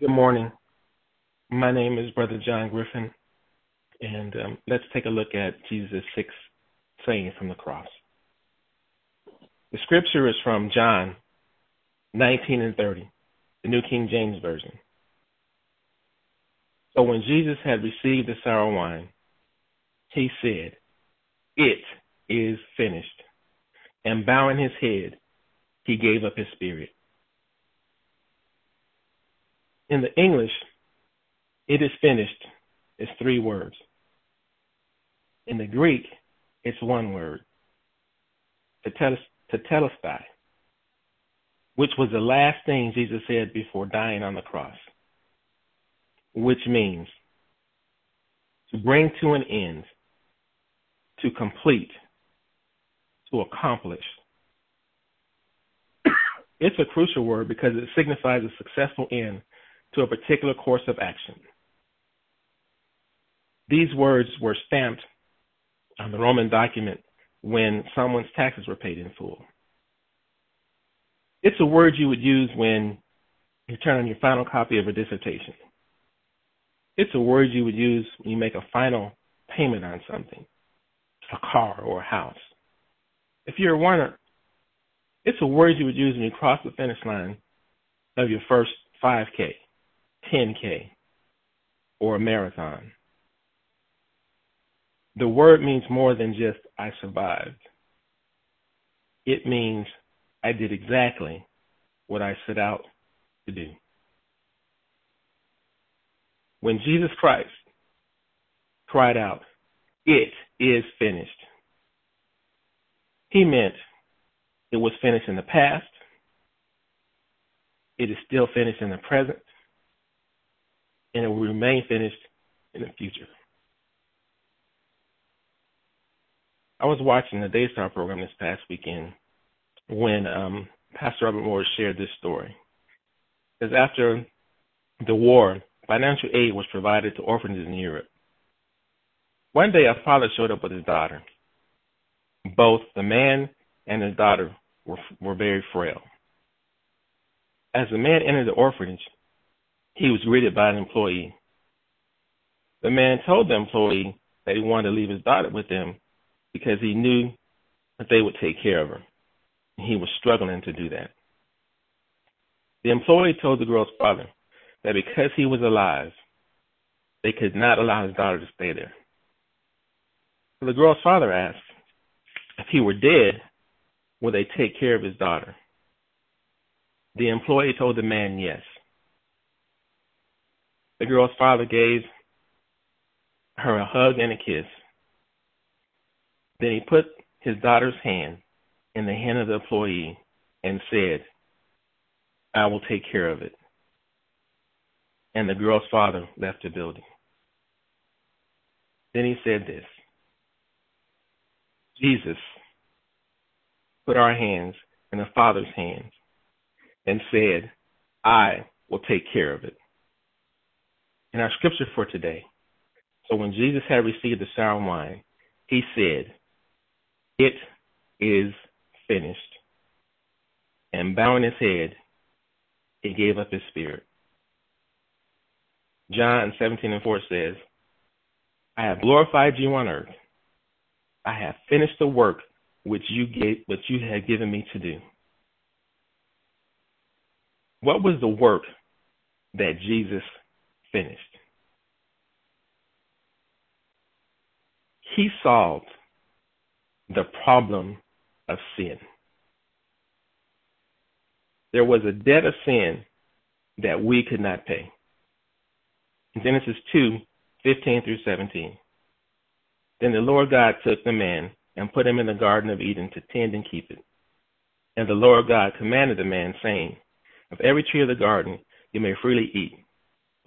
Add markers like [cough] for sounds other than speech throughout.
Good morning. My name is Brother John Griffin, and um, let's take a look at Jesus' six sayings from the cross. The scripture is from John 19 and 30, the New King James Version. So when Jesus had received the sour wine, he said, It is finished. And bowing his head, he gave up his spirit. In the English, it is finished is three words. In the Greek, it's one word, tetelestai, which was the last thing Jesus said before dying on the cross, which means to bring to an end, to complete, to accomplish. [coughs] It's a crucial word because it signifies a successful end to a particular course of action. These words were stamped on the Roman document when someone's taxes were paid in full. It's a word you would use when you turn on your final copy of a dissertation. It's a word you would use when you make a final payment on something, a car or a house. If you're a runner, it's a word you would use when you cross the finish line of your first 5K. 10K or a marathon. The word means more than just I survived. It means I did exactly what I set out to do. When Jesus Christ cried out, It is finished, he meant it was finished in the past, it is still finished in the present, and it will remain finished in the future. I was watching the Daystar program this past weekend when um, Pastor Robert Moore shared this story. Because after the war, financial aid was provided to orphanages in Europe. One day, a father showed up with his daughter. Both the man and his daughter were, were very frail. As the man entered the orphanage, he was greeted by an employee. The man told the employee that he wanted to leave his daughter with them because he knew that they would take care of her. He was struggling to do that. The employee told the girl's father that because he was alive, they could not allow his daughter to stay there. So the girl's father asked if he were dead, would they take care of his daughter? The employee told the man yes. The girl's father gave her a hug and a kiss. Then he put his daughter's hand in the hand of the employee and said, I will take care of it. And the girl's father left the building. Then he said this Jesus put our hands in the Father's hands and said, I will take care of it our scripture for today. So when Jesus had received the sour wine, he said, It is finished. And bowing his head, he gave up his spirit. John 17 and 4 says, I have glorified you on earth. I have finished the work which you gave, which you had given me to do. What was the work that Jesus finished. He solved the problem of sin. There was a debt of sin that we could not pay. In Genesis 2 15 through 17. Then the Lord God took the man and put him in the Garden of Eden to tend and keep it. And the Lord God commanded the man, saying, Of every tree of the garden you may freely eat,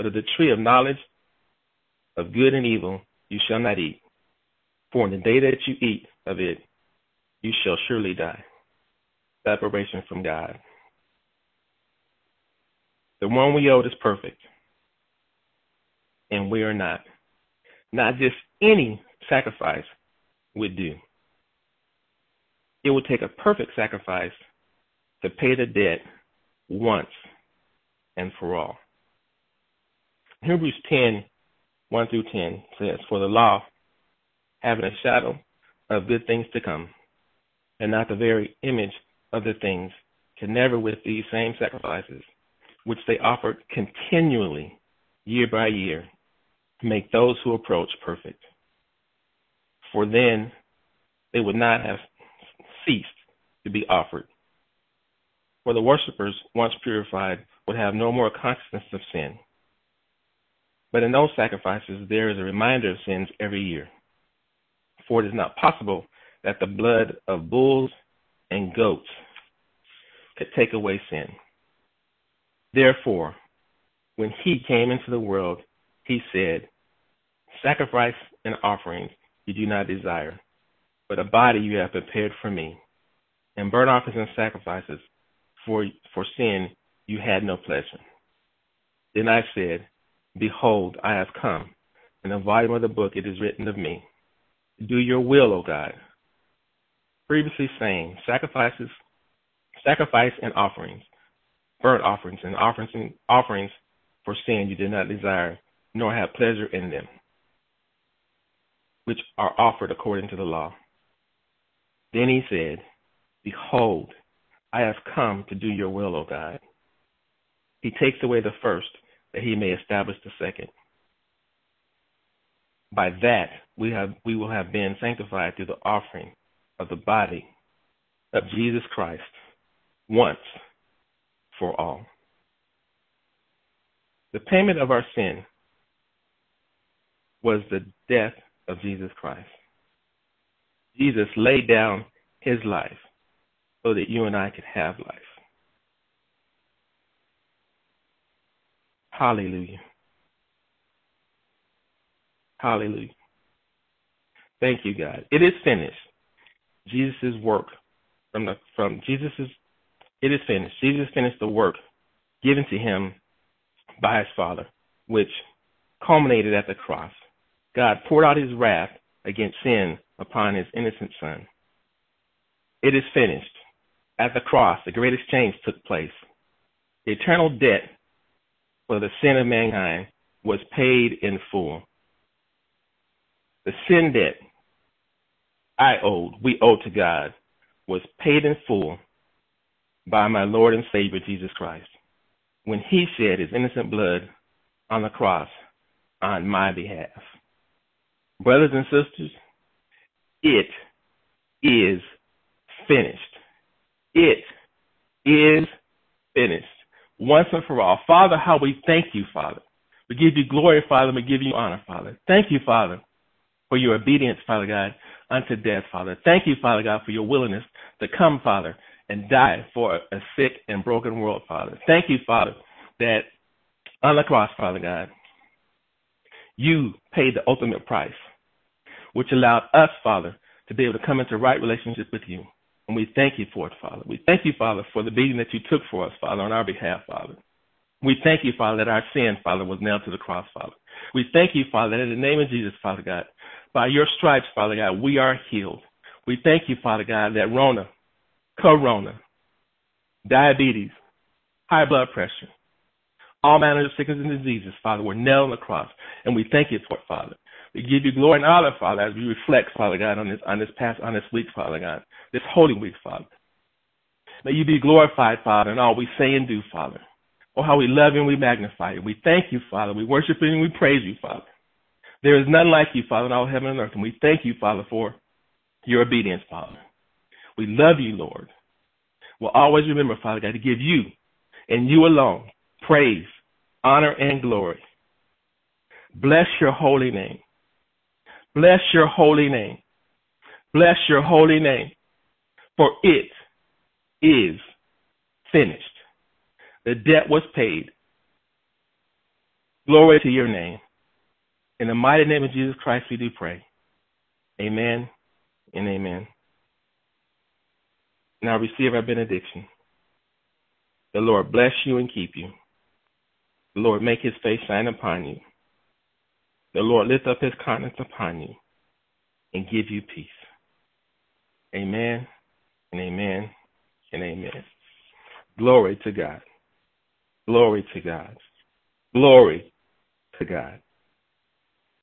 but of the tree of knowledge of good and evil you shall not eat. For in the day that you eat of it, you shall surely die. Separation from God. The one we owe is perfect, and we are not. Not just any sacrifice would do. It would take a perfect sacrifice to pay the debt once and for all. Hebrews 10, 1 through 10 says, For the law, having a shadow of good things to come, and not the very image of the things, can never with these same sacrifices, which they offered continually, year by year, make those who approach perfect. For then they would not have ceased to be offered. For the worshippers, once purified, would have no more consciousness of sin. But in those sacrifices, there is a reminder of sins every year. For it is not possible that the blood of bulls and goats could take away sin. Therefore, when he came into the world, he said, Sacrifice and offerings you do not desire, but a body you have prepared for me. And burnt offerings and sacrifices for, for sin you had no pleasure. Then I said, Behold, I have come. In the volume of the book it is written of me. Do your will, O God. Previously saying, sacrifices, sacrifice and offerings, burnt offerings and offerings offerings for sin you did not desire, nor have pleasure in them, which are offered according to the law. Then he said, Behold, I have come to do your will, O God. He takes away the first, that he may establish the second. By that we have we will have been sanctified through the offering of the body of Jesus Christ once for all. The payment of our sin was the death of Jesus Christ. Jesus laid down his life so that you and I could have life. Hallelujah. Hallelujah. Thank you, God. It is finished. Jesus' work from the from Jesus's it is finished. Jesus finished the work given to him by his Father, which culminated at the cross. God poured out his wrath against sin upon his innocent son. It is finished. At the cross, the great exchange took place. The eternal debt for the sin of mankind was paid in full. The sin debt I owed, we owe to God, was paid in full by my Lord and Savior Jesus Christ when he shed his innocent blood on the cross on my behalf. Brothers and sisters, it is finished. It is finished. Once and for all. Father, how we thank you, Father. We give you glory, Father, we give you honor, Father. Thank you, Father, for your obedience, Father God, unto death, Father. Thank you, Father God, for your willingness to come, Father, and die for a sick and broken world, Father. Thank you, Father, that on the cross, Father God, you paid the ultimate price, which allowed us, Father, to be able to come into right relationship with you. And we thank you for it, Father. We thank you, Father, for the beating that you took for us, Father, on our behalf, Father. We thank you, Father, that our sin, Father, was nailed to the cross, Father. We thank you, Father, that in the name of Jesus, Father God, by your stripes, Father God, we are healed. We thank you, Father God, that Rona, Corona, diabetes, high blood pressure, all manner of sickness and diseases, Father, were nailed on the cross. And we thank you for it, Father. We give you glory and honor, Father, as we reflect, Father God, on this on this past on this week, Father God, this holy week, Father. May you be glorified, Father, in all we say and do, Father. Oh, how we love you and we magnify you. We thank you, Father. We worship you and we praise you, Father. There is none like you, Father, in all heaven and earth. And we thank you, Father, for your obedience, Father. We love you, Lord. We'll always remember, Father God, to give you and you alone praise, honor, and glory. Bless your holy name. Bless your holy name. Bless your holy name. For it is finished. The debt was paid. Glory to your name. In the mighty name of Jesus Christ, we do pray. Amen and amen. Now receive our benediction. The Lord bless you and keep you. The Lord make his face shine upon you. The Lord lift up his countenance upon you and give you peace. Amen and amen and amen. Glory to God. Glory to God. Glory to God.